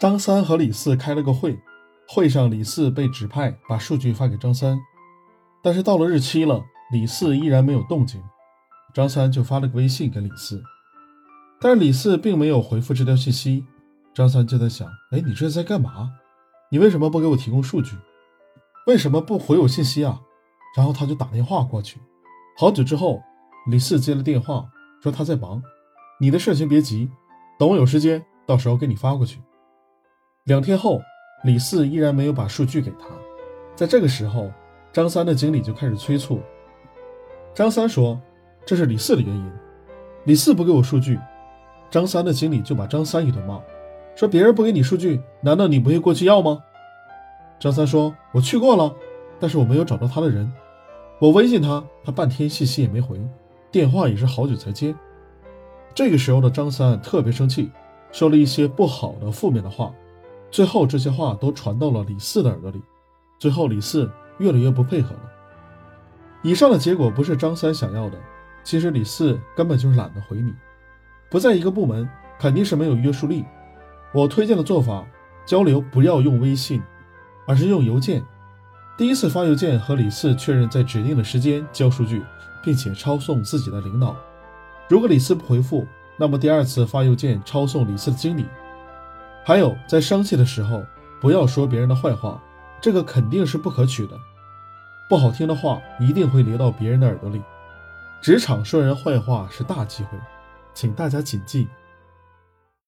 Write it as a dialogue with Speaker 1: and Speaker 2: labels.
Speaker 1: 张三和李四开了个会，会上李四被指派把数据发给张三，但是到了日期了，李四依然没有动静，张三就发了个微信给李四，但是李四并没有回复这条信息，张三就在想：哎，你这是在干嘛？你为什么不给我提供数据？为什么不回我信息啊？然后他就打电话过去，好久之后，李四接了电话，说他在忙，你的事情别急，等我有时间，到时候给你发过去。两天后，李四依然没有把数据给他。在这个时候，张三的经理就开始催促。张三说：“这是李四的原因，李四不给我数据。”张三的经理就把张三一顿骂，说：“别人不给你数据，难道你不会过去要吗？”张三说：“我去过了，但是我没有找到他的人。我微信他，他半天信息也没回，电话也是好久才接。”这个时候的张三特别生气，说了一些不好的、负面的话。最后这些话都传到了李四的耳朵里，最后李四越来越不配合了。以上的结果不是张三想要的，其实李四根本就是懒得回你。不在一个部门肯定是没有约束力。我推荐的做法，交流不要用微信，而是用邮件。第一次发邮件和李四确认在指定的时间交数据，并且抄送自己的领导。如果李四不回复，那么第二次发邮件抄送李四的经理。还有，在生气的时候，不要说别人的坏话，这个肯定是不可取的。不好听的话一定会流到别人的耳朵里。职场说人坏话是大忌讳，请大家谨记。